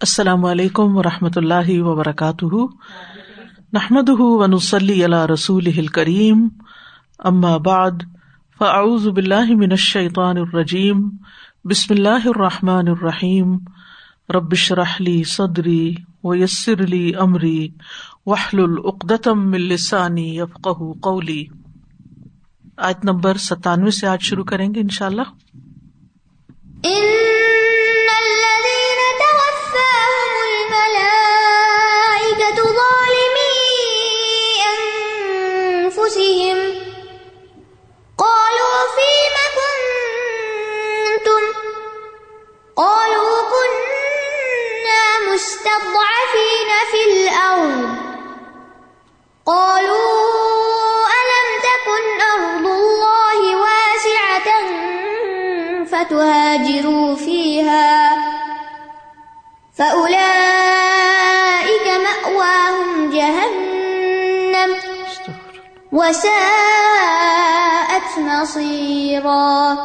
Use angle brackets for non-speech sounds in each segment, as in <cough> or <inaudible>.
السلام علیکم و رحمۃ اللہ وبرکاتہ۔ نحمد ونسلی علیہ رسول کریم اما بعد، فاعوذ باللہ من الشیطان الرجیم۔ بسم اللہ الرحمٰن الرحیم۔ ربش رحلی صدری و یسر علی عمری وحل العقدم السانی یفق قولی۔ آج نمبر ستانوے سے آج شروع کریں گے ان شاء اللہ الأرض. قالوا ألم تكن أرض الله واسعة فتهاجروا فيها فأولئك مأواهم جهنم وساءت مصيرا.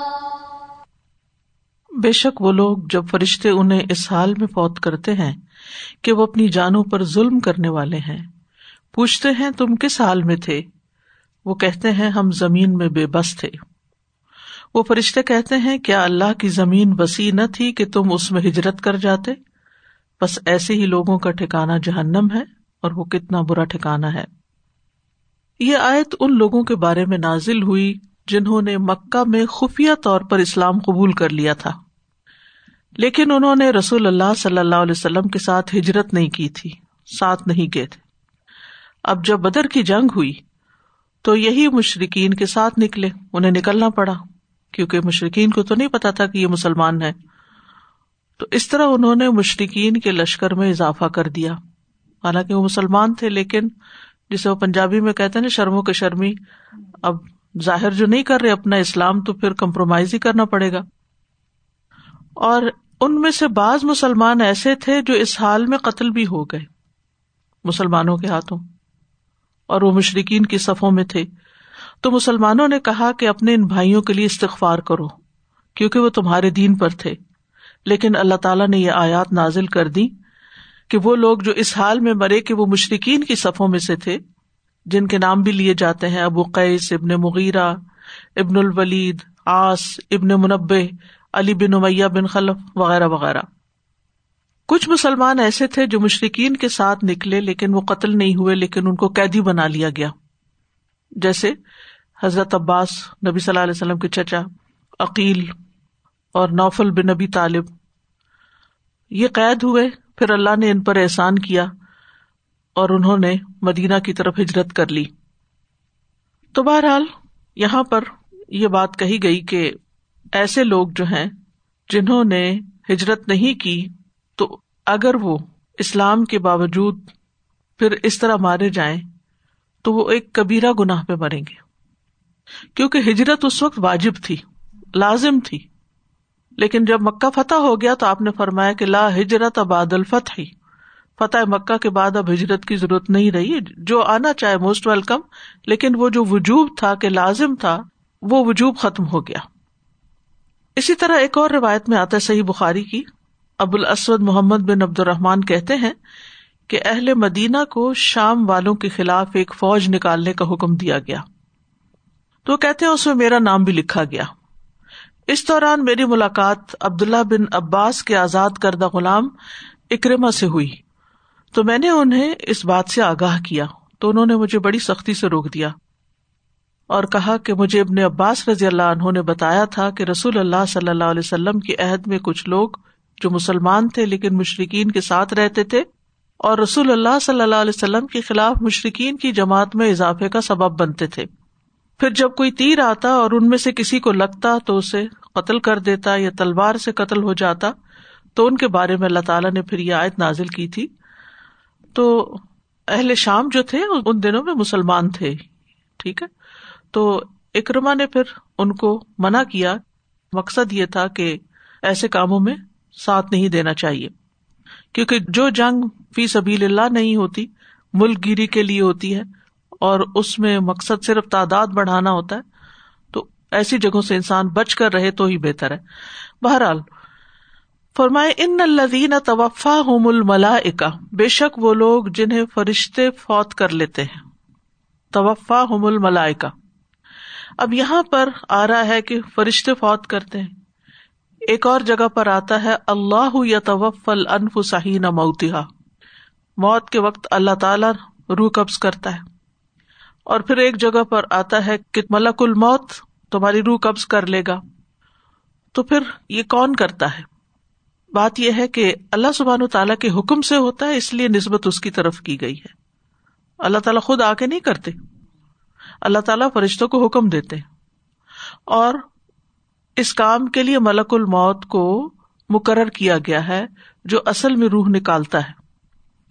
بے شک وہ لوگ جب فرشتے انہیں اس حال میں فوت کرتے ہیں کہ وہ اپنی جانوں پر ظلم کرنے والے ہیں۔ پوچھتے ہیں، تم کس حال میں تھے؟ وہ کہتے ہیں، ہم زمین میں بے بس تھے۔ وہ فرشتے کہتے ہیں، کیا اللہ کی زمین وسیع نہ تھی کہ تم اس میں ہجرت کر جاتے؟ بس ایسے ہی لوگوں کا ٹھکانا جہنم ہے اور وہ کتنا برا ٹھکانا ہے۔ یہ آیت ان لوگوں کے بارے میں نازل ہوئی جنہوں نے مکہ میں خفیہ طور پر اسلام قبول کر لیا تھا۔ لیکن انہوں نے رسول اللہ صلی اللہ علیہ وسلم کے ساتھ ہجرت نہیں کی تھی، ساتھ نہیں گئے تھے۔ اب جب بدر کی جنگ ہوئی تو یہی مشرقین کے ساتھ نکلے، انہیں نکلنا پڑا۔ کیونکہ مشرقین کو تو نہیں پتا تھا کہ یہ مسلمان ہے تو اس طرح انہوں نے مشرقین کے لشکر میں اضافہ کر دیا۔ حالانکہ وہ مسلمان تھے، لیکن جسے وہ پنجابی میں کہتے نا شرموں کے شرمی اب ظاہر جو نہیں کر رہے اپنا اسلام، تو پھر کمپرومائز ہی کرنا پڑے گا۔ اور ان میں سے بعض مسلمان ایسے تھے جو اس حال میں قتل بھی ہو گئے، مسلمانوں کے ہاتھوں، اور وہ مشرقین کی صفوں میں تھے۔ تو مسلمانوں نے کہا کہ اپنے ان بھائیوں کے لیے استغفار کرو، کیونکہ وہ تمہارے دین پر تھے۔ لیکن اللہ تعالیٰ نے یہ آیات نازل کر دی کہ وہ لوگ جو اس حال میں مرے کہ وہ مشرقین کی صفوں میں سے تھے، جن کے نام بھی لیے جاتے ہیں ابو قیس، ابن مغیرہ، ابن الولید آس ابن منبع علی بن امیہ بن خلف وغیرہ وغیرہ۔ کچھ مسلمان ایسے تھے جو مشرقین کے ساتھ نکلے لیکن وہ قتل نہیں ہوئے لیکن ان کو قیدی بنا لیا گیا۔ جیسے حضرت عباس نبی صلی اللہ علیہ وسلم کے چچا عقیل اور نوفل بن نبی طالب۔ یہ قید ہوئے، پھر اللہ نے ان پر احسان کیا اور انہوں نے مدینہ کی طرف ہجرت کر لی۔ تو بہرحال یہاں پر یہ بات کہی گئی کہ ایسے لوگ جو ہیں، جنہوں نے ہجرت نہیں کی، تو اگر وہ اسلام کے باوجود پھر اس طرح مارے جائیں، تو وہ ایک کبیرہ گناہ پہ مریں گے۔ کیونکہ ہجرت اس وقت واجب تھی، لازم تھی۔ لیکن جب مکہ فتح ہو گیا تو آپ نے فرمایا کہ لا ہجرت اباد الفتح۔ فتح مکہ کے بعد اب ہجرت کی ضرورت نہیں رہی، جو آنا چاہے موسٹ ویلکم لیکن وہ جو وجوب تھا کہ لازم تھا، وہ وجوب ختم ہو گیا۔ اسی طرح ایک اور روایت میں آتا ہے صحیح بخاری کی۔ ابو الاسود محمد بن عبد الرحمان کہتے ہیں کہ اہل مدینہ کو شام والوں کے خلاف ایک فوج نکالنے کا حکم دیا گیا۔ تو کہتے ہیں اس میں میرا نام بھی لکھا گیا۔ اس دوران میری ملاقات عبداللہ بن عباس کے آزاد کردہ غلام اکرما سے ہوئی۔ تو میں نے انہیں اس بات سے آگاہ کیا۔ تو انہوں نے مجھے بڑی سختی سے روک دیا۔ اور کہا کہ مجھے ابن عباس رضی اللہ عنہ نے بتایا تھا کہ رسول اللہ صلی اللہ علیہ وسلم کی عہد میں کچھ لوگ جو مسلمان تھے لیکن مشرقین کے ساتھ رہتے تھے اور رسول اللہ صلی اللہ علیہ وسلم کے خلاف مشرقین کی جماعت میں اضافے کا سبب بنتے تھے۔ پھر جب کوئی تیر آتا اور ان میں سے کسی کو لگتا تو اسے قتل کر دیتا یا تلوار سے قتل ہو جاتا تو ان کے بارے میں اللہ تعالیٰ نے پھر یہ آیت نازل کی تھی۔ تو اہل شام جو تھے ان دنوں میں مسلمان تھے، ٹھیک ہے؟ تو اکرما نے پھر ان کو منع کیا۔ مقصد یہ تھا کہ ایسے کاموں میں ساتھ نہیں دینا چاہیے۔ کیونکہ جو جنگ فی سبیل اللہ نہیں ہوتی، ملک گیری کے لیے ہوتی ہے اور اس میں مقصد صرف تعداد بڑھانا ہوتا ہے، تو ایسی جگہوں سے انسان بچ کر رہے تو ہی بہتر ہے۔ بہرحال، فرمائے، ان الدین توفا ہوم الملا بے شک وہ لوگ جنہیں فرشتے فوت کر لیتے ہیں۔ توفا ہوم الملا اب یہاں پر آ رہا ہے کہ فرشتے فوت کرتے ہیں۔ ایک اور جگہ پر آتا ہے، اللہ یا توفل انف صحیح موتیہ موت کے وقت اللہ تعالی روح قبض کرتا ہے۔ اور پھر ایک جگہ پر آتا ہے کہ ملک الموت تمہاری روح قبض کر لے گا۔ تو پھر یہ کون کرتا ہے؟ بات یہ ہے کہ اللہ سبحان و تعالیٰ کے حکم سے ہوتا ہے، اس لیے نسبت اس کی طرف کی گئی ہے۔ اللہ تعالیٰ خود آ کے نہیں کرتے۔ اللہ تعالیٰ فرشتوں کو حکم دیتے اور اس کام کے لیے ملک الموت کو مقرر کیا گیا ہے، جو اصل میں روح نکالتا ہے۔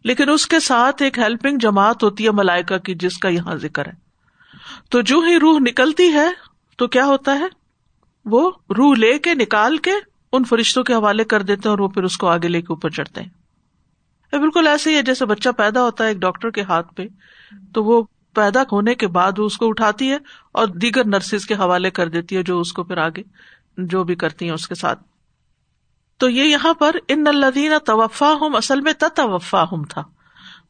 لیکن اس کے ساتھ ایک ہیلپنگ جماعت ہوتی ہے ملائکا کی، جس کا یہاں ذکر ہے۔ تو جو ہی روح نکلتی ہے، تو کیا ہوتا ہے؟ وہ روح لے کے، نکال کے ان فرشتوں کے حوالے کر دیتے ہیں اور وہ پھر اس کو آگے لے کے اوپر چڑھتے ہیں۔ بالکل ایسے ہی ہے جیسے بچہ پیدا ہوتا ہے ایک ڈاکٹر کے ہاتھ پہ، تو وہ پیدا ہونے کے بعد وہ اس کو اٹھاتی ہے اور دیگر نرسز کے حوالے کر دیتی ہے جو اس کو پھر آگے جو بھی کرتی ہیں اس کے ساتھ۔ تو یہ یہاں پر ان الدین توفا ہوں اصل میں توفا ہوں تھا۔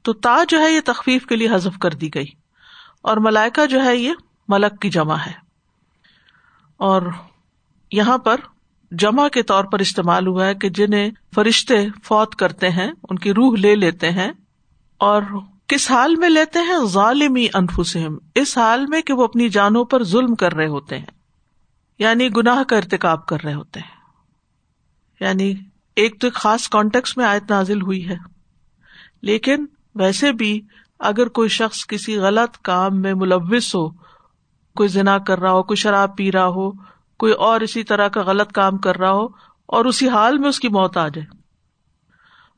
تو تا جو ہے یہ تخفیف کے لیے حذف کر دی گئی۔ اور ملائکا جو ہے یہ ملک کی جمع ہے۔ اور یہاں پر جمع کے طور پر استعمال ہوا ہے کہ جنہیں فرشتے فوت کرتے ہیں، ان کی روح لے لیتے ہیں اور کس حال میں لیتے ہیں؟ ظالمی انفسم اس حال میں کہ وہ اپنی جانوں پر ظلم کر رہے ہوتے ہیں۔ یعنی گناہ کا ارتکاب کر رہے ہوتے ہیں۔ یعنی ایک تو خاص کانٹیکس میں آیت نازل ہوئی ہے۔ لیکن ویسے بھی اگر کوئی شخص کسی غلط کام میں ملوث ہو، کوئی زنا کر رہا ہو، کوئی شراب پی رہا ہو، کوئی اور اسی طرح کا غلط کام کر رہا ہو اور اسی حال میں اس کی موت آ جائے۔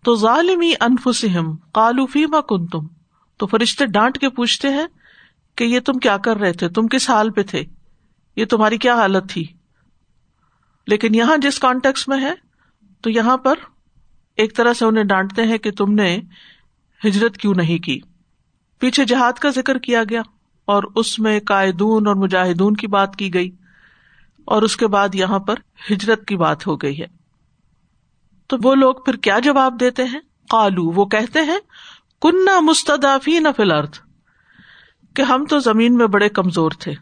تو ظالمی انفسم کالو فیما کن تم تو فرشتے ڈانٹ کے پوچھتے ہیں کہ یہ تم کیا کر رہے تھے؟ تم کس حال پہ تھے؟ یہ تمہاری کیا حالت تھی؟ لیکن یہاں جس کانٹیکس میں ہے، تو یہاں پر ایک طرح سے انہیں ڈانٹتے ہیں کہ تم نے ہجرت کیوں نہیں کی؟ پیچھے جہاد کا ذکر کیا گیا اور اس میں قائدون اور مجاہدون کی بات کی گئی اور اس کے بعد یہاں پر ہجرت کی بات ہو گئی ہے۔ تو وہ لوگ پھر کیا جواب دیتے ہیں؟ کالو وہ کہتے ہیں کنہ مستدافی نہ فل ارتھ کہ ہم تو زمین میں بڑے کمزور تھے۔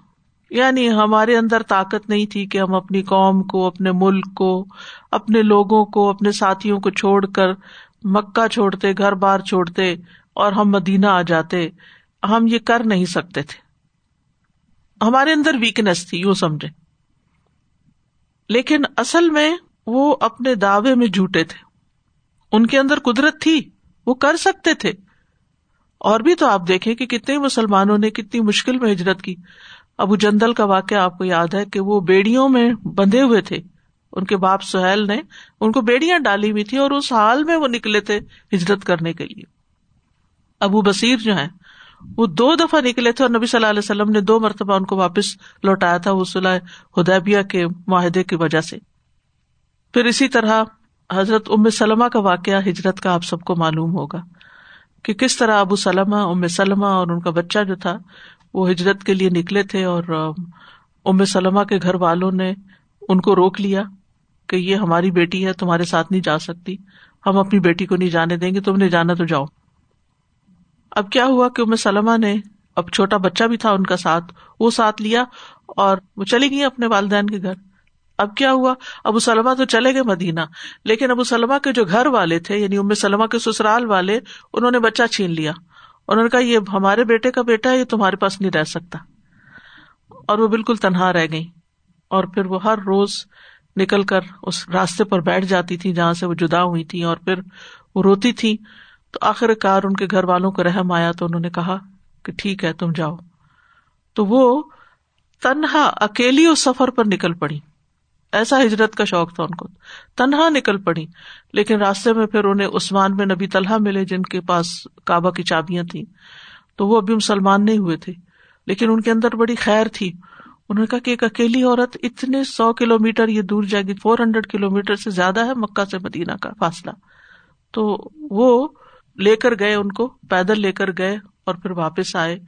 یعنی ہمارے اندر طاقت نہیں تھی کہ ہم اپنی قوم کو، اپنے ملک کو، اپنے لوگوں کو، اپنے ساتھیوں کو چھوڑ کر مکہ چھوڑتے، گھر بار چھوڑتے اور ہم مدینہ آ جاتے۔ ہم یہ کر نہیں سکتے تھے۔ ہمارے اندر ویکنیس تھی، یوں سمجھے۔ لیکن اصل میں وہ اپنے دعوے میں جھوٹے تھے۔ ان کے اندر قدرت تھی، وہ کر سکتے تھے۔ اور بھی تو آپ دیکھیں کہ کتنے مسلمانوں نے کتنی مشکل میں ہجرت کی۔ ابو جندل کا واقعہ آپ کو یاد ہے کہ وہ بیڑیوں میں بندھے ہوئے تھے۔ ان کے باپ سہیل نے ان کو بیڑیاں ڈالی ہوئی تھی اور اس حال میں وہ نکلے تھے ہجرت کرنے کے لیے۔ ابو بصیر جو ہے وہ دو دفعہ نکلے تھے اور نبی صلی اللہ علیہ وسلم نے دو مرتبہ ان کو واپس لوٹایا تھا وہ صلاح ہدیبیہ کے معاہدے کی وجہ سے۔ پھر اسی طرح حضرت ام سلمہ کا واقعہ ہجرت کا آپ سب کو معلوم ہوگا۔ کہ کس طرح ابو سلمہ، ام سلمہ اور ان کا بچہ جو تھا، وہ ہجرت کے لیے نکلے تھے اور ام سلمہ کے گھر والوں نے ان کو روک لیا کہ یہ ہماری بیٹی ہے، تمہارے ساتھ نہیں جا سکتی، ہم اپنی بیٹی کو نہیں جانے دیں گے، تم نے جانا تو جاؤ۔ اب کیا ہوا کہ سلما نے، اب چھوٹا بچہ بھی تھا ان کا ساتھ، وہ ساتھ لیا اور وہ چلی گئی اپنے والدین کے گھر۔ اب کیا ہوا؟ ابو سلما تو چلے گئے مدینہ، لیکن ابو سلما کے جو گھر والے تھے یعنی ام سلما کے سسرال والے، انہوں نے بچہ چھین لیا۔ انہوں نے کہا، یہ ہمارے بیٹے کا بیٹا ہے، یہ تمہارے پاس نہیں رہ سکتا۔ اور وہ بالکل تنہا رہ گئی اور پھر وہ ہر روز نکل کر اس راستے پر بیٹھ جاتی تھی جہاں سے وہ جدا ہوئی تھی اور پھر وہ روتی تھی تو آخر کار ان کے گھر والوں کو رحم آیا، تو انہوں نے کہا کہ ٹھیک ہے، تم جاؤ۔ تو وہ تنہا، اکیلی اس سفر پر نکل پڑی۔ ایسا ہجرت کا شوق تھا ان کو۔ تنہا نکل پڑی، لیکن راستے میں پھر انہیں عثمان میں نبی طلحہ ملے جن کے پاس کعبہ کی چابیاں تھیں۔ تو وہ ابھی مسلمان نہیں ہوئے تھے، لیکن ان کے اندر بڑی خیر تھی۔ انہوں نے کہا کہ ایک اکیلی عورت اتنے سو کلو میٹر یہ دور جائے گی فور ہنڈریڈ کلو میٹر سے زیادہ ہے مکہ سے مدینہ کا فاصلہ۔ تو وہ لے کر گئے ان کو، پیدل لے کر گئے اور پھر واپس آئے۔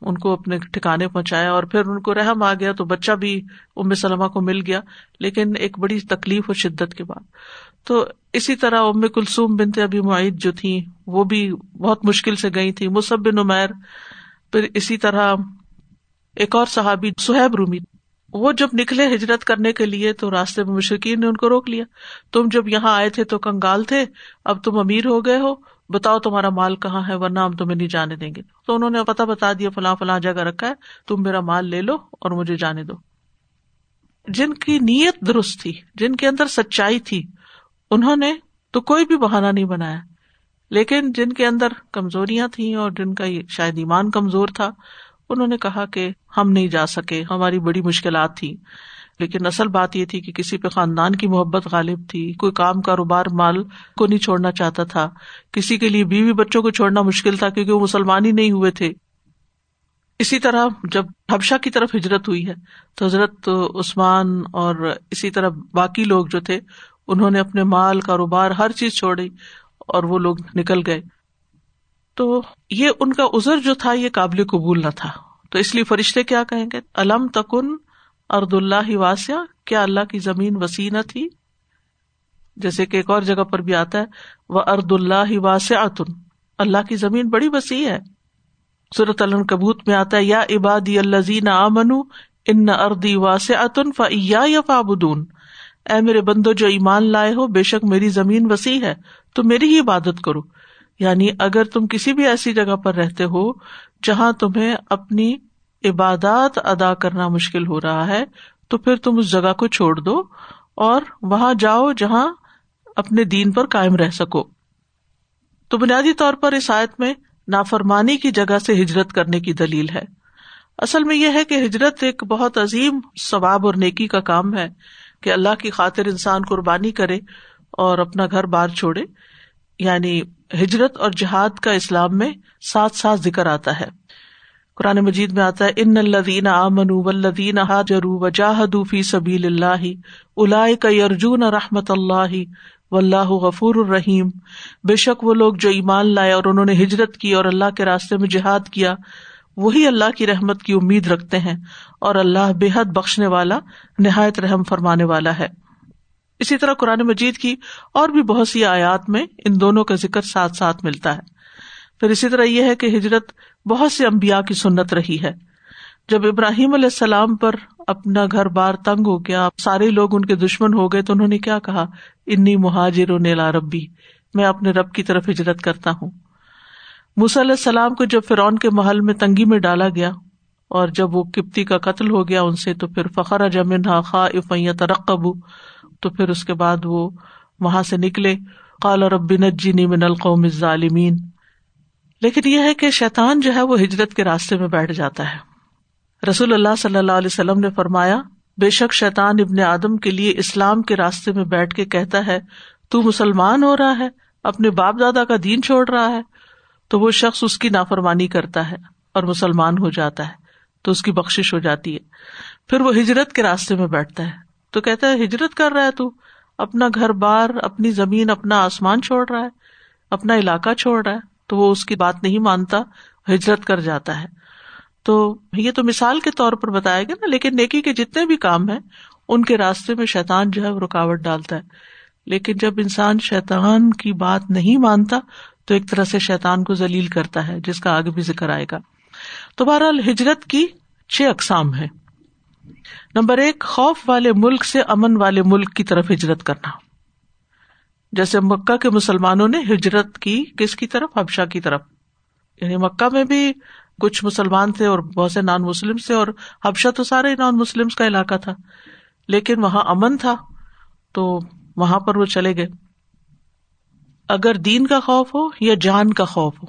ان کو اپنے ٹھکانے پہنچایا اور پھر ان کو رحم آ گیا تو بچہ بھی ام سلمہ کو مل گیا، لیکن ایک بڑی تکلیف اور شدت کے بعد۔ تو اسی طرح ام کلثوم بنتے ابھی معید جو تھی وہ بھی بہت مشکل سے گئی تھی مصب بن عمیر، پھر اسی طرح ایک اور صحابی سہیب رومی، وہ جب نکلے ہجرت کرنے کے لیے تو راستے میں مشرقین نے ان کو روک لیا۔ تم جب یہاں آئے تھے تو کنگال تھے، اب تم امیر ہو گئے ہو۔ بتاؤ تمہارا مال کہاں ہے ورنہ ہم تمہیں نہیں جانے دیں گے۔ تو انہوں نے پتا بتا دیا، فلاں فلاں جگہ رکھا ہے، تم میرا مال لے لو اور مجھے جانے دو۔ جن کی نیت درست تھی، جن کے اندر سچائی تھی، انہوں نے تو کوئی بھی بہانا نہیں بنایا۔ لیکن جن کے اندر کمزوریاں تھیں اور جن کا شاید ایمان کمزور تھا، انہوں نے کہا کہ ہم نہیں جا سکے، ہماری بڑی مشکلات تھی لیکن اصل بات یہ تھی کہ کسی پہ خاندان کی محبت غالب تھی، کوئی کام کاروبار مال کو نہیں چھوڑنا چاہتا تھا۔ کسی کے لیے بیوی بچوں کو چھوڑنا مشکل تھا کیونکہ وہ مسلمان ہی نہیں ہوئے تھے۔ اسی طرح جب حبشہ کی طرف ہجرت ہوئی ہے تو حضرت عثمان اور اسی طرح باقی لوگ جو تھے، انہوں نے اپنے مال، کاروبار، ہر چیز چھوڑی اور وہ لوگ نکل گئے۔ تو یہ ان کا ازر جو تھا، یہ قابل قبول نہ تھا۔ تو اس لیے فرشتے کیا کہیں گے؟ علم تکن ارد اللہ واسع، کیا اللہ کی زمین وسیع نہ تھی؟ جیسے کہ ایک اور جگہ پر بھی آتا ہے، وہ ارد اللہ واسع اللہ کی زمین بڑی وسیع ہے۔ صورت اللہ کبوت میں آتا ہے، یا عبادی اللہ زین آ ان اردی واسع فیا یا فابدون اے میرے بندو، جو ایمان لائے ہو، بے شک میری زمین وسیع ہے، تو میری ہی عبادت کرو۔ یعنی اگر تم کسی بھی ایسی جگہ پر رہتے ہو، جہاں تمہیں اپنی عبادات ادا کرنا مشکل ہو رہا ہے، تو پھر تم اس جگہ کو چھوڑ دو اور وہاں جاؤ جہاں اپنے دین پر قائم رہ سکو۔ تو بنیادی طور پر اس آیت میں نافرمانی کی جگہ سے ہجرت کرنے کی دلیل ہے۔ اصل میں یہ ہے کہ ہجرت ایک بہت عظیم ثواب اور نیکی کا کام ہے کہ اللہ کی خاطر انسان قربانی کرے اور اپنا گھر بار چھوڑے یعنی ہجرت اور جہاد کا اسلام میں ساتھ ساتھ ذکر آتا ہے۔ قرآن مجید میں آتا ہے، ان الدین امن ولدین حاجرو وجاہدو فی سبیل اللہ الاء کا یرجون رحمت اللہ و اللہ غفور الرحیم۔ بے شک وہ لوگ جو ایمان لائے اور انہوں نے ہجرت کی اور اللہ کے راستے میں جہاد کیا، وہی اللہ کی رحمت کی امید رکھتے ہیں اور اللہ بے حد بخشنے والا، نہایت رحم فرمانے والا ہے۔ اسی طرح قرآن مجید کی اور بھی بہت سی آیات میں ان دونوں کا ذکر ساتھ ساتھ ملتا ہے۔ پھر اسی طرح یہ ہے کہ ہجرت بہت سے امبیا کی سنت رہی ہے۔ جب ابراہیم علیہ السلام پر اپنا گھر بار تنگ ہو گیا، سارے لوگ ان کے دشمن ہو گئے، تو انہوں نے کیا کہا؟ انی مہاجر نیلا ربی، میں اپنے رب کی طرف ہجرت کرتا ہوں۔ علیہ السلام کو جب فرعون کے محل میں تنگی میں ڈالا گیا اور جب وہ کپتی کا قتل ہو گیا ان سے، تو پھر فخر جمن خا افیہ ترقب تو پھر اس کے بعد وہ وہاں سے نکلے۔ قال رب نجنی من القوم الظالمین۔ لیکن یہ ہے کہ شیطان جو ہے وہ ہجرت کے راستے میں بیٹھ جاتا ہے۔ رسول اللہ صلی اللہ علیہ وسلم نے فرمایا، بے شک شیطان ابن آدم کے لیے اسلام کے راستے میں بیٹھ کے کہتا ہے، تو مسلمان ہو رہا ہے، اپنے باپ دادا کا دین چھوڑ رہا ہے۔ تو وہ شخص اس کی نافرمانی کرتا ہے اور مسلمان ہو جاتا ہے، تو اس کی بخش ہو جاتی ہے۔ پھر وہ ہجرت کے راستے میں بیٹھتا ہے۔ تو کہتا ہے، ہجرت کر رہا ہے تو اپنا گھر بار، اپنی زمین، اپنا آسمان چھوڑ رہا ہے، اپنا علاقہ چھوڑ رہا ہے۔ تو وہ اس کی بات نہیں مانتا، ہجرت کر جاتا ہے۔ تو یہ تو مثال کے طور پر بتایا گیا نا، لیکن نیکی کے جتنے بھی کام ہیں، ان کے راستے میں شیطان جو ہے وہ رکاوٹ ڈالتا ہے۔ لیکن جب انسان شیطان کی بات نہیں مانتا، تو ایک طرح سے شیطان کو ذلیل کرتا ہے، جس کا آگے بھی ذکر آئے گا۔ تو بہرحال ہجرت کی چھ اقسام ہے نمبر ایک، خوف والے ملک سے امن والے ملک کی طرف ہجرت کرنا۔ جیسے مکہ کے مسلمانوں نے ہجرت کی کس کی طرف؟ حبشہ کی طرف۔ یعنی مکہ میں بھی کچھ مسلمان تھے اور بہت سے نان مسلم تھے اور حبشہ تو سارے نان مسلم کا علاقہ تھا۔ لیکن وہاں امن تھا، تو وہاں پر وہ چلے گئے۔ اگر دین کا خوف ہو یا جان کا خوف ہو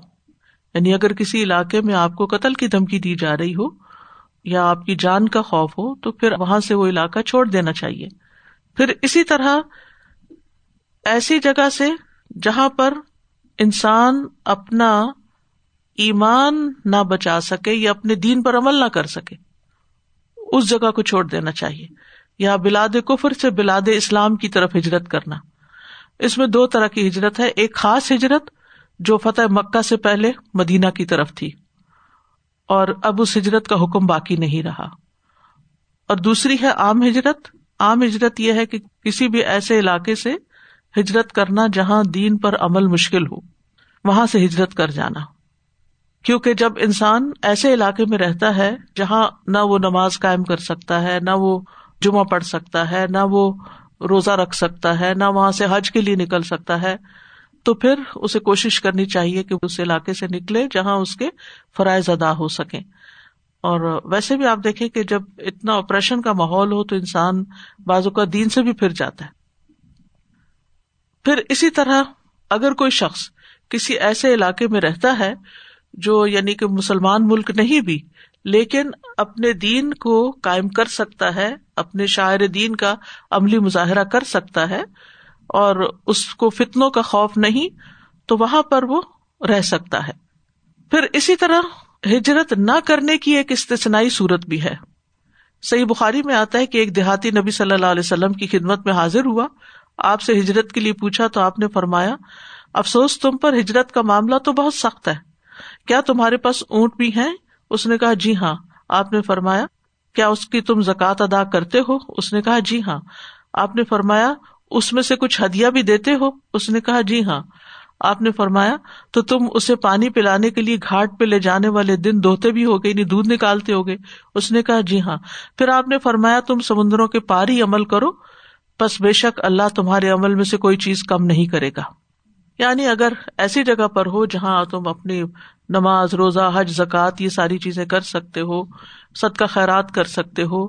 یعنی اگر کسی علاقے میں آپ کو قتل کی دھمکی دی جا رہی ہو یا آپ کی جان کا خوف ہو، تو پھر وہاں سے وہ علاقہ چھوڑ دینا چاہیے۔ پھر اسی طرح ایسی جگہ سے جہاں پر انسان اپنا ایمان نہ بچا سکے یا اپنے دین پر عمل نہ کر سکے، اس جگہ کو چھوڑ دینا چاہیے۔ یا بلاد کفر سے بلاد اسلام کی طرف ہجرت کرنا۔ اس میں دو طرح کی ہجرت ہے۔ ایک خاص ہجرت جو فتح مکہ سے پہلے مدینہ کی طرف تھی، اور اب اس ہجرت کا حکم باقی نہیں رہا۔ اور دوسری ہے عام ہجرت۔ عام ہجرت یہ ہے کہ کسی بھی ایسے علاقے سے ہجرت کرنا جہاں دین پر عمل مشکل ہو، وہاں سے ہجرت کر جانا۔ کیونکہ جب انسان ایسے علاقے میں رہتا ہے جہاں نہ وہ نماز قائم کر سکتا ہے، نہ وہ جمعہ پڑھ سکتا ہے، نہ وہ روزہ رکھ سکتا ہے، نہ وہاں سے حج کے لیے نکل سکتا ہے، تو پھر اسے کوشش کرنی چاہیے کہ اس علاقے سے نکلے جہاں اس کے فرائض ادا ہو سکیں۔ اور ویسے بھی آپ دیکھیں کہ جب اتنا آپریشن کا ماحول ہو تو انسان بازو کا دین سے بھی پھر جاتا ہے۔ پھر اسی طرح اگر کوئی شخص کسی ایسے علاقے میں رہتا ہے جو یعنی کہ مسلمان ملک نہیں بھی، لیکن اپنے دین کو قائم کر سکتا ہے، اپنے شاعر دین کا عملی مظاہرہ کر سکتا ہے اور اس کو فتنوں کا خوف نہیں، تو وہاں پر وہ رہ سکتا ہے۔ پھر اسی طرح ہجرت نہ کرنے کی ایک استثنائی صورت بھی ہے۔ صحیح بخاری میں آتا ہے کہ ایک دیہاتی نبی صلی اللہ علیہ وسلم کی خدمت میں حاضر ہوا۔ آپ سے ہجرت کے لیے پوچھا تو آپ نے فرمایا، افسوس تم پر ہجرت کا معاملہ تو بہت سخت ہے۔ کیا تمہارے پاس اونٹ بھی ہیں؟ اس نے کہا جی ہاں۔ آپ نے فرمایا، کیا اس کی تم زکات ادا کرتے ہو؟ اس نے کہا جی ہاں۔ آپ نے فرمایا، اس میں سے کچھ ہدیہ بھی دیتے ہو؟ اس نے کہا جی ہاں۔ آپ نے فرمایا، تو تم اسے پانی پلانے کے لیے گھاٹ پہ لے جانے والے دن دھوتے بھی ہو گئے یعنی دودھ نکالتے ہو گئے اس نے کہا جی ہاں۔ پھر آپ نے فرمایا، تم سمندروں کے پار ہی عمل کرو۔ بس بے شک اللہ تمہارے عمل میں سے کوئی چیز کم نہیں کرے گا۔ یعنی اگر ایسی جگہ پر ہو جہاں تم اپنی نماز، روزہ، حج زکات یہ ساری چیزیں کر سکتے ہو سد کا خیرات کر سکتے ہو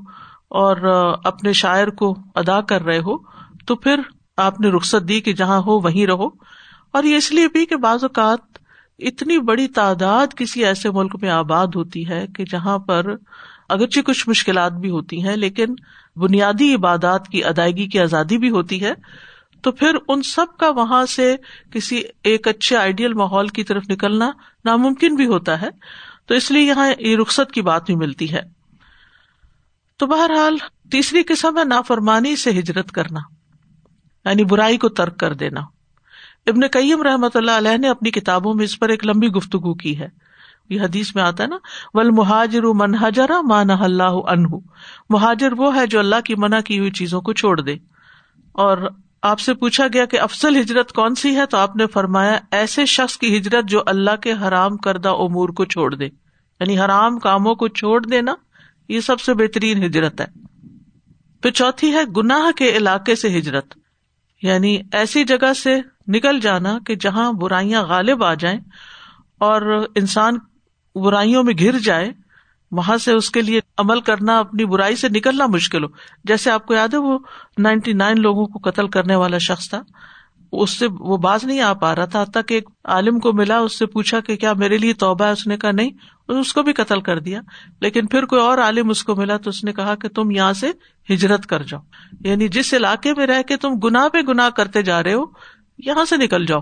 اور اپنے شاعر کو ادا کر رہے ہو، تو پھر آپ نے رخصت دی کہ جہاں ہو وہیں رہو۔ اور یہ اس لیے بھی کہ بعض اوقات اتنی بڑی تعداد کسی ایسے ملک میں آباد ہوتی ہے کہ جہاں پر اگرچہ کچھ مشکلات بھی ہوتی ہیں، لیکن بنیادی عبادات کی ادائیگی کی آزادی بھی ہوتی ہے، تو پھر ان سب کا وہاں سے کسی ایک اچھے آئیڈیل ماحول کی طرف نکلنا ناممکن بھی ہوتا ہے۔ تو اس لیے یہاں یہ رخصت کی بات بھی ملتی ہے۔ تو بہرحال تیسری قسم ہے نافرمانی سے ہجرت کرنا یعنی برائی کو ترک کر دینا۔ ابن کئیم رحمت اللہ علیہ نے اپنی کتابوں میں اس پر ایک لمبی گفتگو کی ہے۔ یہ حدیث میں آتا ہے نا ول مہاجر من حجرا مان اللہ انہ مہاجر وہ ہے جو اللہ کی منع کی ہوئی چیزوں کو چھوڑ دے۔ اور آپ سے پوچھا گیا کہ افسل ہجرت کون سی ہے، تو آپ نے فرمایا ایسے شخص کی ہجرت جو اللہ کے حرام کردہ امور کو چھوڑ دے۔ یعنی حرام کاموں کو چھوڑ دینا یہ سب سے بہترین ہجرت ہے۔ پھر چوتھی ہے، گناہ کے علاقے سے ہجرت۔ یعنی ایسی جگہ سے نکل جانا کہ جہاں برائیاں غالب آ جائیں اور انسان برائیوں میں گر جائے، وہاں سے اس کے لیے عمل کرنا، اپنی برائی سے نکلنا مشکل ہو۔ جیسے آپ کو یاد ہے، وہ نائنٹی نائن لوگوں کو قتل کرنے والا شخص تھا۔ اس سے وہ باز نہیں آ پا رہا تھا۔ تک ایک عالم کو ملا، اس سے پوچھا کہ کیا میرے لیے توبہ ہے؟ اس نے کہا، نہیں۔ اس کو بھی قتل کر دیا۔ لیکن پھر کوئی اور عالم اس کو ملا تو اس نے کہا کہ تم یہاں سے ہجرت کر جاؤ۔ یعنی جس علاقے میں رہ کے تم گنا پہ گنا کرتے جا رہے ہو، یہاں سے نکل جاؤ۔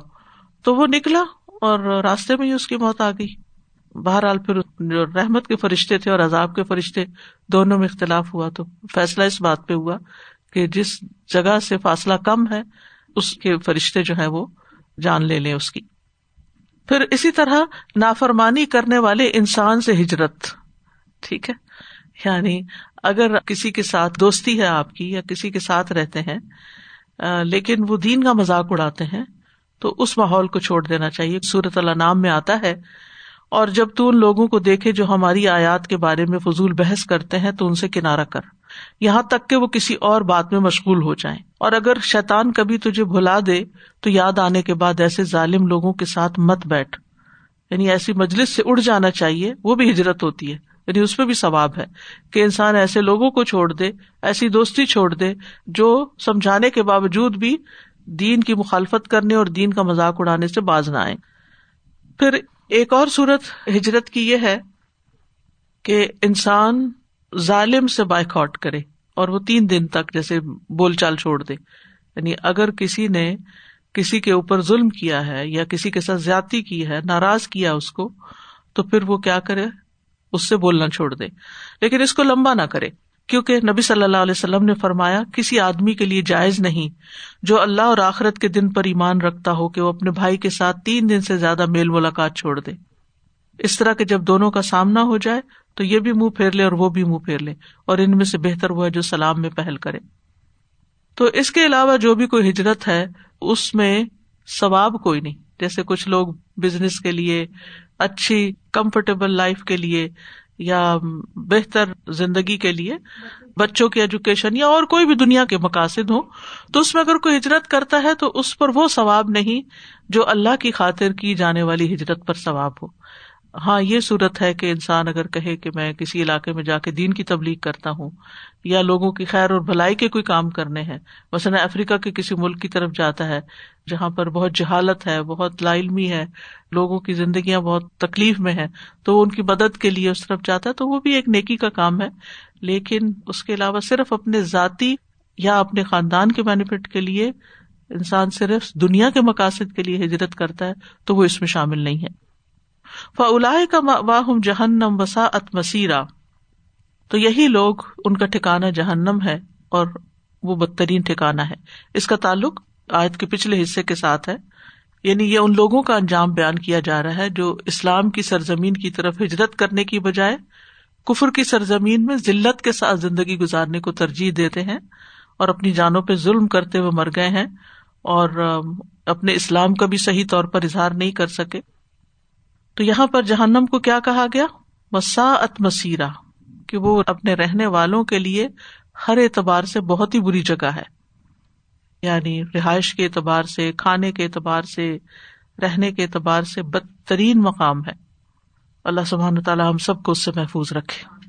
تو وہ نکلا اور راستے میں ہی اس کی موت آ گئی۔ بہرحال پھر جو رحمت کے فرشتے تھے اور عذاب کے فرشتے دونوں میں اختلاف ہوا تو فیصلہ اس بات پہ ہوا کہ جس جگہ سے فاصلہ کم ہے، اس کے فرشتے جو ہے وہ جان لے لیں اس کی۔ پھر اسی طرح نافرمانی کرنے والے انسان سے ہجرت، ٹھیک ہے؟ یعنی اگر کسی کے ساتھ دوستی ہے آپ کی یا کسی کے ساتھ رہتے ہیں لیکن وہ دین کا مذاق اڑاتے ہیں، تو اس ماحول کو چھوڑ دینا چاہیے۔ سورت اللہ نام میں آتا ہے اور جب تو ان لوگوں کو دیکھے جو ہماری آیات کے بارے میں فضول بحث کرتے ہیں، تو ان سے کنارا کر۔ یہاں تک کہ وہ کسی اور بات میں مشغول ہو جائیں۔ اور اگر شیتان کبھی تجھے بھلا دے، تو یاد آنے کے بعد ایسے ظالم لوگوں کے ساتھ مت بیٹھ۔ یعنی ایسی مجلس سے اڑ جانا چاہیے، وہ بھی ہجرت ہوتی ہے۔ یعنی اس میں بھی ثواب ہے کہ انسان ایسے لوگوں کو چھوڑ دے، ایسی دوستی چھوڑ دے، جو سمجھانے کے باوجود بھی دین کی مخالفت کرنے اور دین کا مذاق اڑانے سے باز نہ آئے پھر ایک اور صورت ہجرت کی یہ ہے کہ انسان ظالم سے بائک آؤٹ کرے اور وہ تین دن تک جیسے بول چال چھوڑ دے۔ یعنی اگر کسی نے کسی کے اوپر ظلم کیا ہے یا کسی کے ساتھ زیادتی کی ہے، ناراض کیا اس کو، تو پھر وہ کیا کرے؟ اس سے بولنا چھوڑ دے۔ لیکن اس کو لمبا نہ کرے۔ کیونکہ نبی صلی اللہ علیہ وسلم نے فرمایا، کسی آدمی کے لیے جائز نہیں جو اللہ اور آخرت کے دن پر ایمان رکھتا ہو کہ وہ اپنے بھائی کے ساتھ تین دن سے زیادہ میل ملاقات چھوڑ دے۔ اس طرح کے جب دونوں کا سامنا ہو جائے، تو یہ بھی منہ پھیر لے اور وہ بھی منہ پھیر لے، اور ان میں سے بہتر وہ ہے جو سلام میں پہل کرے۔ تو اس کے علاوہ جو بھی کوئی ہجرت ہے، اس میں ثواب کوئی نہیں۔ جیسے کچھ لوگ بزنس کے لیے، اچھی کمفرٹیبل لائف کے لیے یا بہتر زندگی کے لیے بچوں کی ایجوکیشن یا اور کوئی بھی دنیا کے مقاصد ہوں، تو اس میں اگر کوئی ہجرت کرتا ہے تو اس پر وہ ثواب نہیں جو اللہ کی خاطر کی جانے والی ہجرت پر ثواب ہو۔ ہاں یہ صورت ہے کہ انسان اگر کہے کہ میں کسی علاقے میں جا کے دین کی تبلیغ کرتا ہوں یا لوگوں کی خیر اور بھلائی کے کوئی کام کرنے ہیں، مثلاً افریقہ کے کسی ملک کی طرف جاتا ہے جہاں پر بہت جہالت ہے، بہت لا علمی ہے، لوگوں کی زندگیاں بہت تکلیف میں ہے تو ان کی مدد کے لیے اس طرف جاتا ہے، تو وہ بھی ایک نیکی کا کام ہے۔ لیکن اس کے علاوہ صرف اپنے ذاتی یا اپنے خاندان کے بینیفٹ کے لیے انسان صرف دنیا کے مقاصد کے لیے ہجرت کرتا ہے، تو وہ اس میں شامل نہیں ہے۔ فلا کا واہم جہنم وسا ات مسیرا تو یہی لوگ، ان کا ٹھکانا جہنم ہے اور وہ بدترین ٹھکانا ہے۔ اس کا تعلق آیت کے پچھلے حصے کے ساتھ ہے۔ یعنی یہ ان لوگوں کا انجام بیان کیا جا رہا ہے جو اسلام کی سرزمین کی طرف ہجرت کرنے کی بجائے کفر کی سرزمین میں ذلت کے ساتھ زندگی گزارنے کو ترجیح دیتے ہیں اور اپنی جانوں پہ ظلم کرتے ہوئے مر گئے ہیں اور اپنے اسلام کا بھی صحیح طور پر اظہار نہیں کر سکے۔ تو یہاں پر جہنم کو کیا کہا گیا؟ مسا ات مسیرا کہ وہ اپنے رہنے والوں کے لیے ہر اعتبار سے بہت ہی بری جگہ ہے۔ یعنی رہائش کے اعتبار سے، کھانے کے اعتبار سے، رہنے کے اعتبار سے بدترین مقام ہے۔ اللہ سبحان تعالیٰ ہم سب کو اس سے محفوظ رکھے۔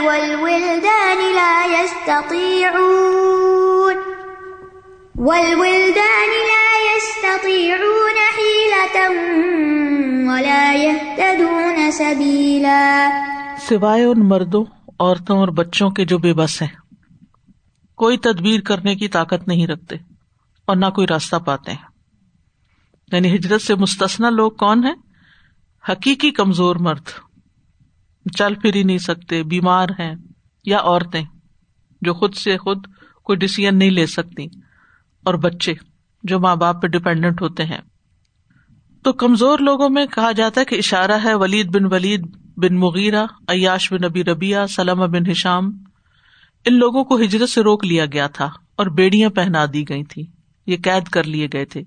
والولدان لا يستطيعون والولدان لا يستطيعون حيلة ولا يهتدون سبيلا. سوائے ان مردوں، عورتوں اور بچوں کے جو بے بس ہیں۔ کوئی تدبیر کرنے کی طاقت نہیں رکھتے اور نہ کوئی راستہ پاتے ہیں۔ یعنی ہجرت سے مستثنا لوگ کون ہیں؟ حقیقی کمزور مرد۔ چل پھر ہی نہیں سکتے، بیمار ہیں یا عورتیں جو خود سے خود کوئی ڈسیزن نہیں لے سکتی۔ اور بچے جو ماں باپ پہ ڈپینڈنٹ ہوتے ہیں۔ تو کمزور لوگوں میں کہا جاتا ہے کہ اشارہ ہے ولید بن ولید بن مغیرہ، عیاش بن نبی ربیہ سلم بن ہشام۔ ان لوگوں کو ہجرت سے روک لیا گیا تھا اور بیڑیاں پہنا دی گئی تھی یہ قید کر لیے گئے تھے۔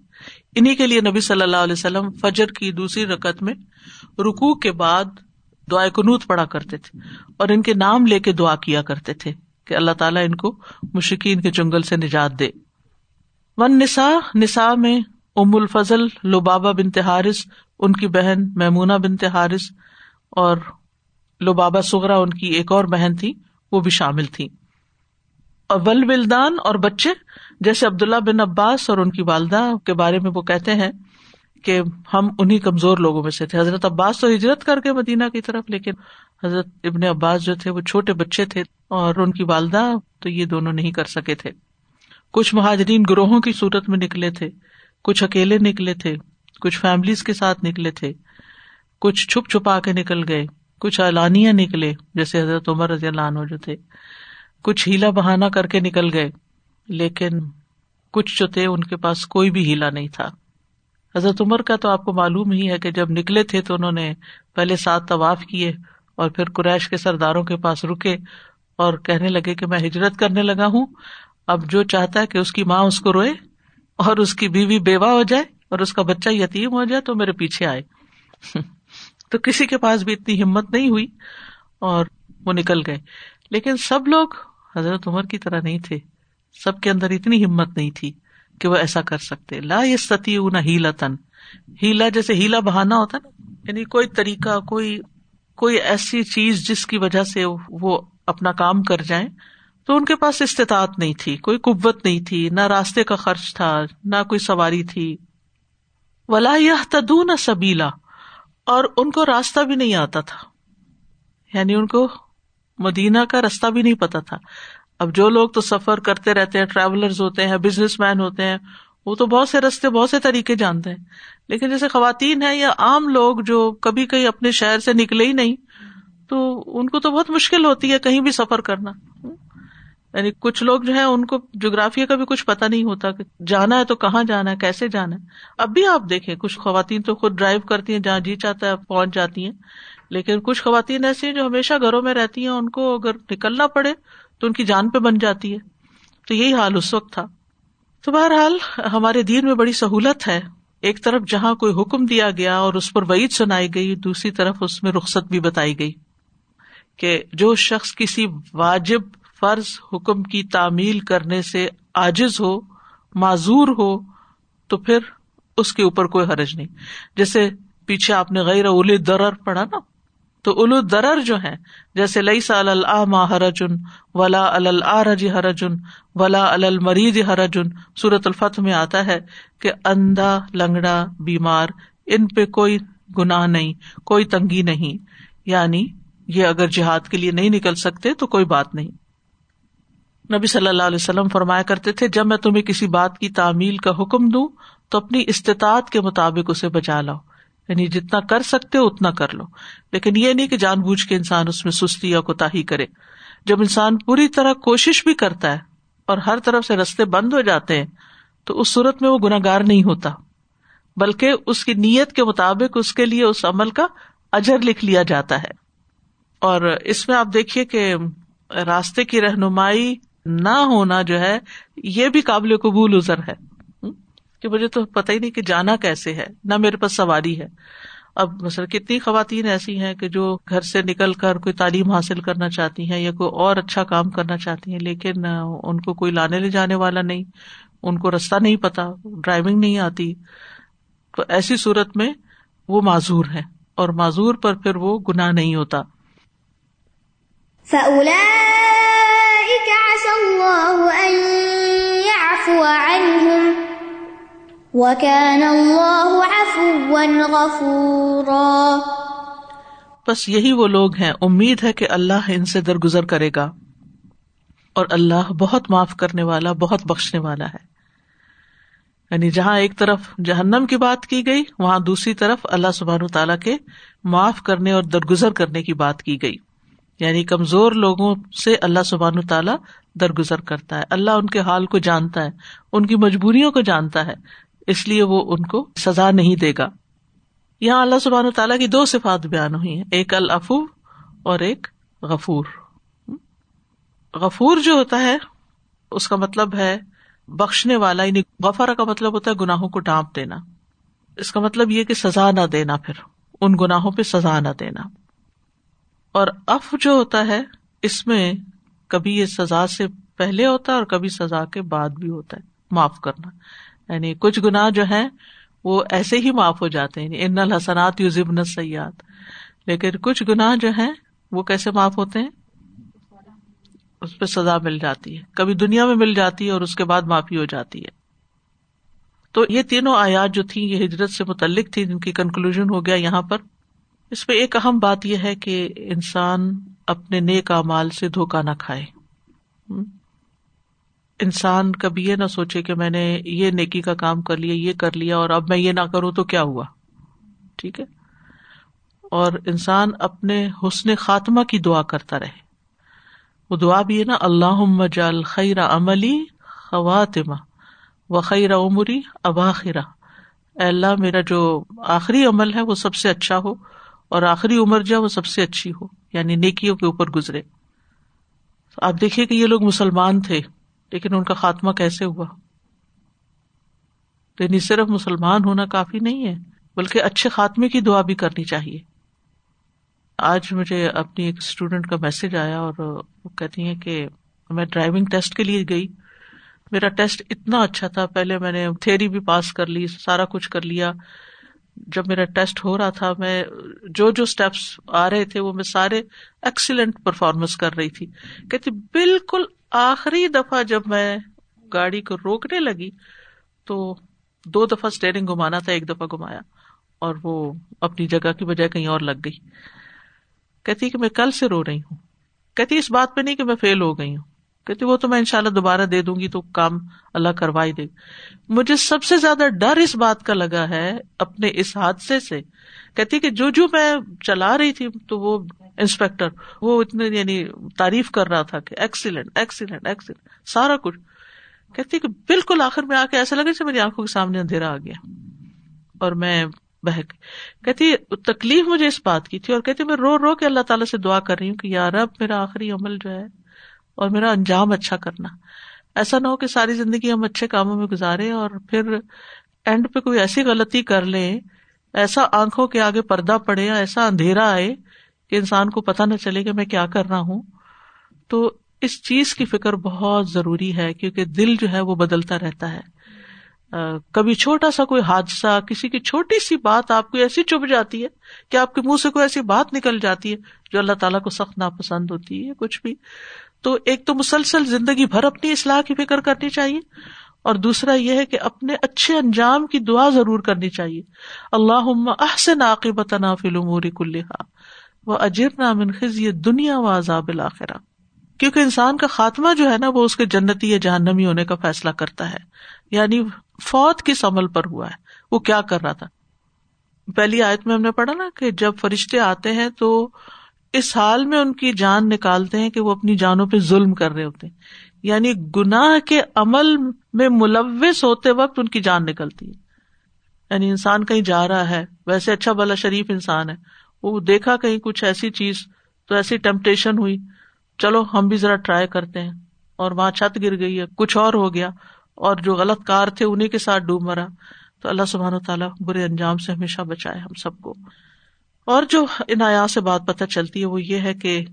انہیں کے لیے نبی صلی اللہ علیہ وسلم فجر کی دوسری رقط میں رکو کے بعد دعائیں کنوت پڑا کرتے تھے اور ان کے نام لے کے دعا کیا کرتے تھے کہ اللہ تعالیٰ ان کو مشکین کے جنگل سے نجات دے۔ ون نسا نسا میں ام الفضل لوبابا بن تہارس ان کی بہن میمونا بن تہارس اور لوبابا سغرا ان کی ایک اور بہن تھی، وہ بھی شامل تھی۔ اور ولدان اور بچے، جیسے عبداللہ بن عباس اور ان کی والدہ کے بارے میں وہ کہتے ہیں کہ ہم انہیں کمزور لوگوں میں سے تھے۔ حضرت عباس تو ہجرت کر کے مدینہ کی طرف، لیکن حضرت ابن عباس جو تھے، وہ چھوٹے بچے تھے اور ان کی والدہ تو یہ دونوں نہیں کر سکے تھے۔ کچھ مہاجرین گروہوں کی صورت میں نکلے تھے، کچھ اکیلے نکلے تھے، کچھ فیملیز کے ساتھ نکلے تھے، کچھ چھپ چھپا کے نکل گئے، کچھ اعلانیہ نکلے، جیسے حضرت عمر رضی اللہ عنہ جو تھے، کچھ ہیلا بہانا کر کے نکل گئے، لیکن کچھ جو تھے ان کے پاس کوئی بھی ہیلا نہیں تھا۔ حضرت عمر کا تو آپ کو معلوم ہی ہے کہ جب نکلے تھے تو انہوں نے پہلے سات طواف کیے اور پھر قریش کے سرداروں کے پاس رکے اور کہنے لگے کہ میں ہجرت کرنے لگا ہوں۔ اب جو چاہتا ہے کہ اس کی ماں اس کو روئے اور اس کی بیوی بیوہ ہو جائے اور اس کا بچہ یتیم ہو جائے تو میرے پیچھے آئے۔ <laughs> تو کسی کے پاس بھی اتنی ہمت نہیں ہوئی اور وہ نکل گئے۔ لیکن سب لوگ حضرت عمر کی طرح نہیں تھے۔ سب کے اندر اتنی ہمت نہیں تھی کہ وہ ایسا کر سکتے۔ لا یہ ستی ہیلا تن ہیلا جیسے ہیلا بہانا ہوتا نا۔ یعنی کوئی طریقہ، کوئی کوئی ایسی چیز جس کی وجہ سے وہ اپنا کام کر جائیں۔ تو ان کے پاس استطاعت نہیں تھی، کوئی قوت نہیں تھی، نہ راستے کا خرچ تھا، نہ کوئی سواری تھی۔ ولا یہ تدو نہ سبیلا اور ان کو راستہ بھی نہیں آتا تھا۔ یعنی ان کو مدینہ کا راستہ بھی نہیں پتا تھا۔ اب جو لوگ تو سفر کرتے رہتے ہیں ٹریولر ہوتے ہیں بزنس مین ہوتے ہیں، وہ تو بہت سے رستے بہت سے طریقے جانتے ہیں۔ لیکن جیسے خواتین ہیں یا عام لوگ جو کبھی کہیں اپنے شہر سے نکلے ہی نہیں، تو ان کو تو بہت مشکل ہوتی ہے کہیں بھی سفر کرنا۔ یعنی کچھ لوگ جو ہے ان کو جغرافیہ کا بھی کچھ پتا نہیں ہوتا کہ جانا ہے تو کہاں جانا ہے، کیسے جانا ہے۔ اب بھی آپ دیکھیں، کچھ خواتین تو خود ڈرائیو کرتی ہیں، جہاں جی چاہتا ہے پہنچ جاتی ہیں۔ لیکن کچھ خواتین ایسی ہیں جو ہمیشہ گھروں میں رہتی ہیں، ان کو اگر نکلنا پڑے تو ان کی جان پہ بن جاتی ہے۔ تو یہی حال اس وقت تھا۔ تو بہرحال ہمارے دین میں بڑی سہولت ہے۔ ایک طرف جہاں کوئی حکم دیا گیا اور اس پر وعید سنائی گئی، دوسری طرف اس میں رخصت بھی بتائی گئی کہ جو شخص کسی واجب فرض حکم کی تعمیل کرنے سے آجز ہو، معذور ہو، تو پھر اس کے اوپر کوئی حرج نہیں۔ جیسے پیچھے آپ نے غیر اول درر پڑھا نا، تو اولو درر جو ہے جیسے لئی سا الما ہرجن ولا الرج ہرجن ولا المرید ہرجن سورت الفتح میں آتا ہے کہ اندھا، لنگڑا، بیمار، ان پہ کوئی گناہ نہیں، کوئی تنگی نہیں۔ یعنی یہ اگر جہاد کے لیے نہیں نکل سکتے تو کوئی بات نہیں۔ نبی صلی اللہ علیہ وسلم فرمایا کرتے تھے، جب میں تمہیں کسی بات کی تعمیل کا حکم دوں، تو اپنی استطاعت کے مطابق اسے بچا لاؤ۔ یعنی جتنا کر سکتے ہو اتنا کر لو۔ لیکن یہ نہیں کہ جان بوجھ کے انسان اس میں سستی یا کوتا ہی کرے۔ جب انسان پوری طرح کوشش بھی کرتا ہے اور ہر طرف سے رستے بند ہو جاتے ہیں، تو اس صورت میں وہ گناگار نہیں ہوتا۔ بلکہ اس کی نیت کے مطابق اس کے لیے اس عمل کا اجر لکھ لیا جاتا ہے۔ اور اس میں آپ دیکھیے کہ راستے کی رہنمائی نہ ہونا جو ہے، یہ بھی قابل قبول ازر ہے۔ کہ مجھے تو پتہ ہی نہیں کہ جانا کیسے ہے، نہ میرے پاس سواری ہے۔ اب مثلا کتنی خواتین ایسی ہیں کہ جو گھر سے نکل کر کوئی تعلیم حاصل کرنا چاہتی ہیں یا کوئی اور اچھا کام کرنا چاہتی ہیں، لیکن ان کو کوئی لانے لے جانے والا نہیں، ان کو رستہ نہیں پتا، ڈرائیونگ نہیں آتی۔ تو ایسی صورت میں وہ معذور ہے اور معذور پر پھر وہ گناہ نہیں ہوتا۔ بس یہی وہ لوگ ہیں، امید ہے کہ اللہ ان سے درگزر کرے گا۔ اور اللہ بہت معاف کرنے والا، بہت بخشنے والا ہے۔ یعنی جہاں ایک طرف جہنم کی بات کی گئی، وہاں دوسری طرف اللہ سبحان تعالیٰ کے معاف کرنے اور درگزر کرنے کی بات کی گئی۔ یعنی کمزور لوگوں سے اللہ سبحان تعالیٰ درگزر کرتا ہے۔ اللہ ان کے حال کو جانتا ہے، ان کی مجبوریوں کو جانتا ہے، اس لیے وہ ان کو سزا نہیں دے گا۔ یہاں اللہ سبحان تعالیٰ کی دو صفات بیان ہوئی ہیں، ایک الفو اور ایک غفور۔ غفور جو ہوتا ہے، اس کا مطلب ہے بخشنے والا یعنی غفارا کا مطلب ہوتا ہے گناہوں کو ڈانپ دینا۔ اس کا مطلب یہ کہ سزا نہ دینا پھر، ان گناہوں پہ سزا نہ دینا۔ اور اف جو ہوتا ہے، اس میں کبھی یہ سزا سے پہلے ہوتا ہے اور کبھی سزا کے بعد بھی ہوتا ہے۔ معاف کرنا۔ یعنی کچھ گنا جو ہے وہ ایسے ہی معاف ہو جاتے ہیں۔ یعنی ان الحسنات یو ضبن سیاد لیکن کچھ گنا جو ہے وہ کیسے معاف ہوتے ہیں؟ اس پہ سزا مل جاتی ہے۔ کبھی دنیا میں مل جاتی ہے اور اس کے بعد معافی ہو جاتی ہے۔ تو یہ تینوں آیات جو تھی یہ ہجرت سے متعلق تھی جن کی کنکلوژ ہو گیا یہاں پر۔ اس پہ ایک اہم بات یہ ہے کہ انسان اپنے نیک مال سے دھوکا نہ کھائے۔ انسان کبھی یہ نہ سوچے کہ میں نے یہ نیکی کا کام کر لیا، یہ کر لیا اور اب میں یہ نہ کروں تو کیا ہوا؟ ٹھیک ہے؟ اور انسان اپنے حسن خاتمہ کی دعا کرتا رہے۔ وہ دعا بھی ہے نا اللہ جال خیر عملی خواتمہ و خیر عمری اباخرا اللہ، میرا جو آخری عمل ہے وہ سب سے اچھا ہو۔ اور آخری عمر جو ہے وہ سب سے اچھی ہو یعنی نیکیوں کے اوپر گزرے۔ آپ دیکھیے کہ یہ لوگ مسلمان تھے، لیکن ان کا خاتمہ کیسے ہوا؟ یعنی صرف مسلمان ہونا کافی نہیں ہے، بلکہ اچھے خاتمے کی دعا بھی کرنی چاہیے۔ آج مجھے اپنی ایک اسٹوڈینٹ کا میسج آیا اور وہ کہتی ہیں کہ میں ڈرائیونگ ٹیسٹ کے لیے گئی۔ میرا ٹیسٹ اتنا اچھا تھا، پہلے میں نے تھیری بھی پاس کر لی، سارا کچھ کر لیا۔ جب میرا ٹیسٹ ہو رہا تھا، میں جو جو اسٹیپس آ رہے تھے، وہ میں سارے ایکسیلنٹ پرفارمنس کر رہی تھی۔ کہتی، بالکل آخری دفعہ جب میں گاڑی کو روکنے لگی، تو دو دفعہ اسٹیئرنگ گھمانا تھا، ایک دفعہ گھمایا، اور وہ اپنی جگہ کی بجائے کہیں اور لگ گئی۔ کہتی کہ میں کل سے رو رہی ہوں۔ کہتی، اس بات پہ نہیں کہ میں فیل ہو گئی ہوں۔ کہتی وہ تو میں ان شاء اللہ دوبارہ دے دوں گی تو کام اللہ کروائی دے مجھے سب سے زیادہ ڈر اس بات کا لگا ہے اپنے اس حادثے سے۔ کہتی کہ جو جو میں چلا رہی تھی تو وہ انسپیکٹر، وہ اتنے یعنی تعریف کر رہا تھا کہ ایکسیلنٹ ایکسیلنٹ ایکسیلنٹ، سارا کچھ۔ کہتی کہ بالکل آخر میں آ کے ایسا لگے میری آنکھوں کے سامنے اندھیرا آ گیا۔ اور میں بہ کہتی تکلیف مجھے اس بات کی تھی اور کہتی میں رو رو کے اللہ تعالیٰ سے دعا کر رہی ہوں کہ یار اب میرا آخری عمل جو ہے اور میرا انجام اچھا کرنا۔ ایسا نہ ہو کہ ساری زندگی ہم اچھے کاموں میں گزارے اور پھر اینڈ پہ کوئی ایسی غلطی کر لیں ایسا آنکھوں کے آگے پردہ پڑے یا ایسا اندھیرا آئے کہ انسان کو پتا نہ چلے کہ میں کیا کر رہا ہوں۔ تو اس چیز کی فکر بہت ضروری ہے کیونکہ دل جو ہے وہ بدلتا رہتا ہے۔ کبھی چھوٹا سا کوئی حادثہ، کسی کی چھوٹی سی بات آپ کو ایسی چپ جاتی ہے کہ آپ کے منہ سے کوئی ایسی بات نکل جاتی ہے جو اللہ تعالیٰ کو سخت ناپسند ہوتی ہے، کچھ بھی۔ تو ایک تو مسلسل زندگی بھر اپنی اصلاح کی فکر کرنی چاہیے اور دوسرا یہ ہے کہ اپنے اچھے انجام کی دعا ضرور کرنی چاہیے۔ اللہ احسن عاقبت فلوموری کلحا وہ اجر نامن خز یہ دنیا و عذاب الآخرہ کیونکہ انسان کا خاتمہ جو ہے نا وہ اس کے جنتی یا جہنمی ہونے کا فیصلہ کرتا ہے۔ یعنی فوت کس عمل پر ہوا ہے؟ وہ کیا کر رہا تھا؟ پہلی آیت میں ہم نے پڑھا نا کہ جب فرشتے آتے ہیں تو اس حال میں ان کی جان نکالتے ہیں کہ وہ اپنی جانوں پہ ظلم کر رہے ہوتے ہیں۔ یعنی گناہ کے عمل میں ملوث ہوتے وقت ان کی جان نکلتی ہے۔ یعنی انسان کہیں جا رہا ہے، ویسے اچھا بلا شریف انسان ہے۔ وہ دیکھا کہیں کچھ ایسی چیز، تو ایسی ٹمپٹیشن ہوئی، چلو ہم بھی ذرا ٹرائی کرتے ہیں۔ اور وہاں چھت گر گئی ہے، کچھ اور ہو گیا۔ اور جو غلط کار تھے انہیں کے ساتھ ڈوب مرا۔ تو اللہ سبحان و تعالیٰ برے انجام سے ہمیشہ بچائے ہم سب کو۔ اور جو ان آیا سے بات پتہ چلتی ہے، وہ یہ ہے کہ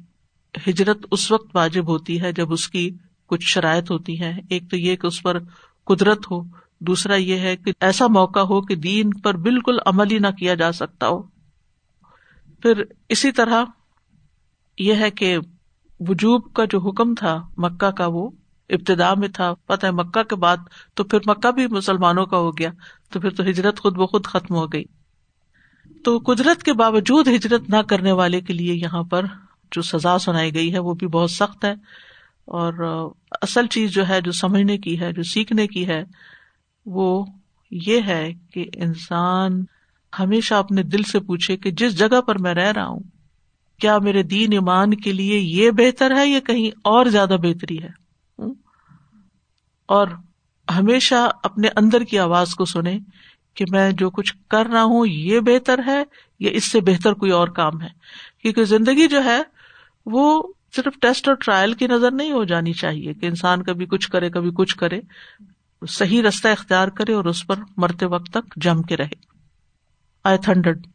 ہجرت اس وقت واجب ہوتی ہے جب اس کی کچھ شرائط ہوتی ہے ایک تو یہ کہ اس پر قدرت ہو، دوسرا یہ ہے کہ ایسا موقع ہو کہ دین پر بالکل عمل ہی نہ کیا جا سکتا ہو۔ پھر اسی طرح یہ ہے کہ وجوب کا جو حکم تھا مکہ کا، وہ ابتدا میں تھا۔ پتہ ہے مکہ کے بعد تو پھر مکہ بھی مسلمانوں کا ہو گیا، تو پھر تو ہجرت خود بخود ختم ہو گئی۔ تو قدرت کے باوجود ہجرت نہ کرنے والے کے لیے یہاں پر جو سزا سنائی گئی ہے وہ بھی بہت سخت ہے اور اصل چیز جو ہے، جو سمجھنے کی ہے، جو سیکھنے کی ہے، وہ یہ ہے کہ انسان ہمیشہ اپنے دل سے پوچھے کہ جس جگہ پر میں رہ رہا ہوں، کیا میرے دین ایمان کے لیے یہ بہتر ہے یا کہیں اور زیادہ بہتری ہے؟ اور ہمیشہ اپنے اندر کی آواز کو سنیں کہ میں جو کچھ کر رہا ہوں یہ بہتر ہے یا اس سے بہتر کوئی اور کام ہے؟ کیونکہ زندگی جو ہے وہ صرف ٹیسٹ اور ٹرائل کی نظر نہیں ہو جانی چاہیے کہ انسان کبھی کچھ کرے، کبھی کچھ کرے۔ صحیح رستہ اختیار کرے اور اس پر مرتے وقت تک جم کے رہے۔ I hundred.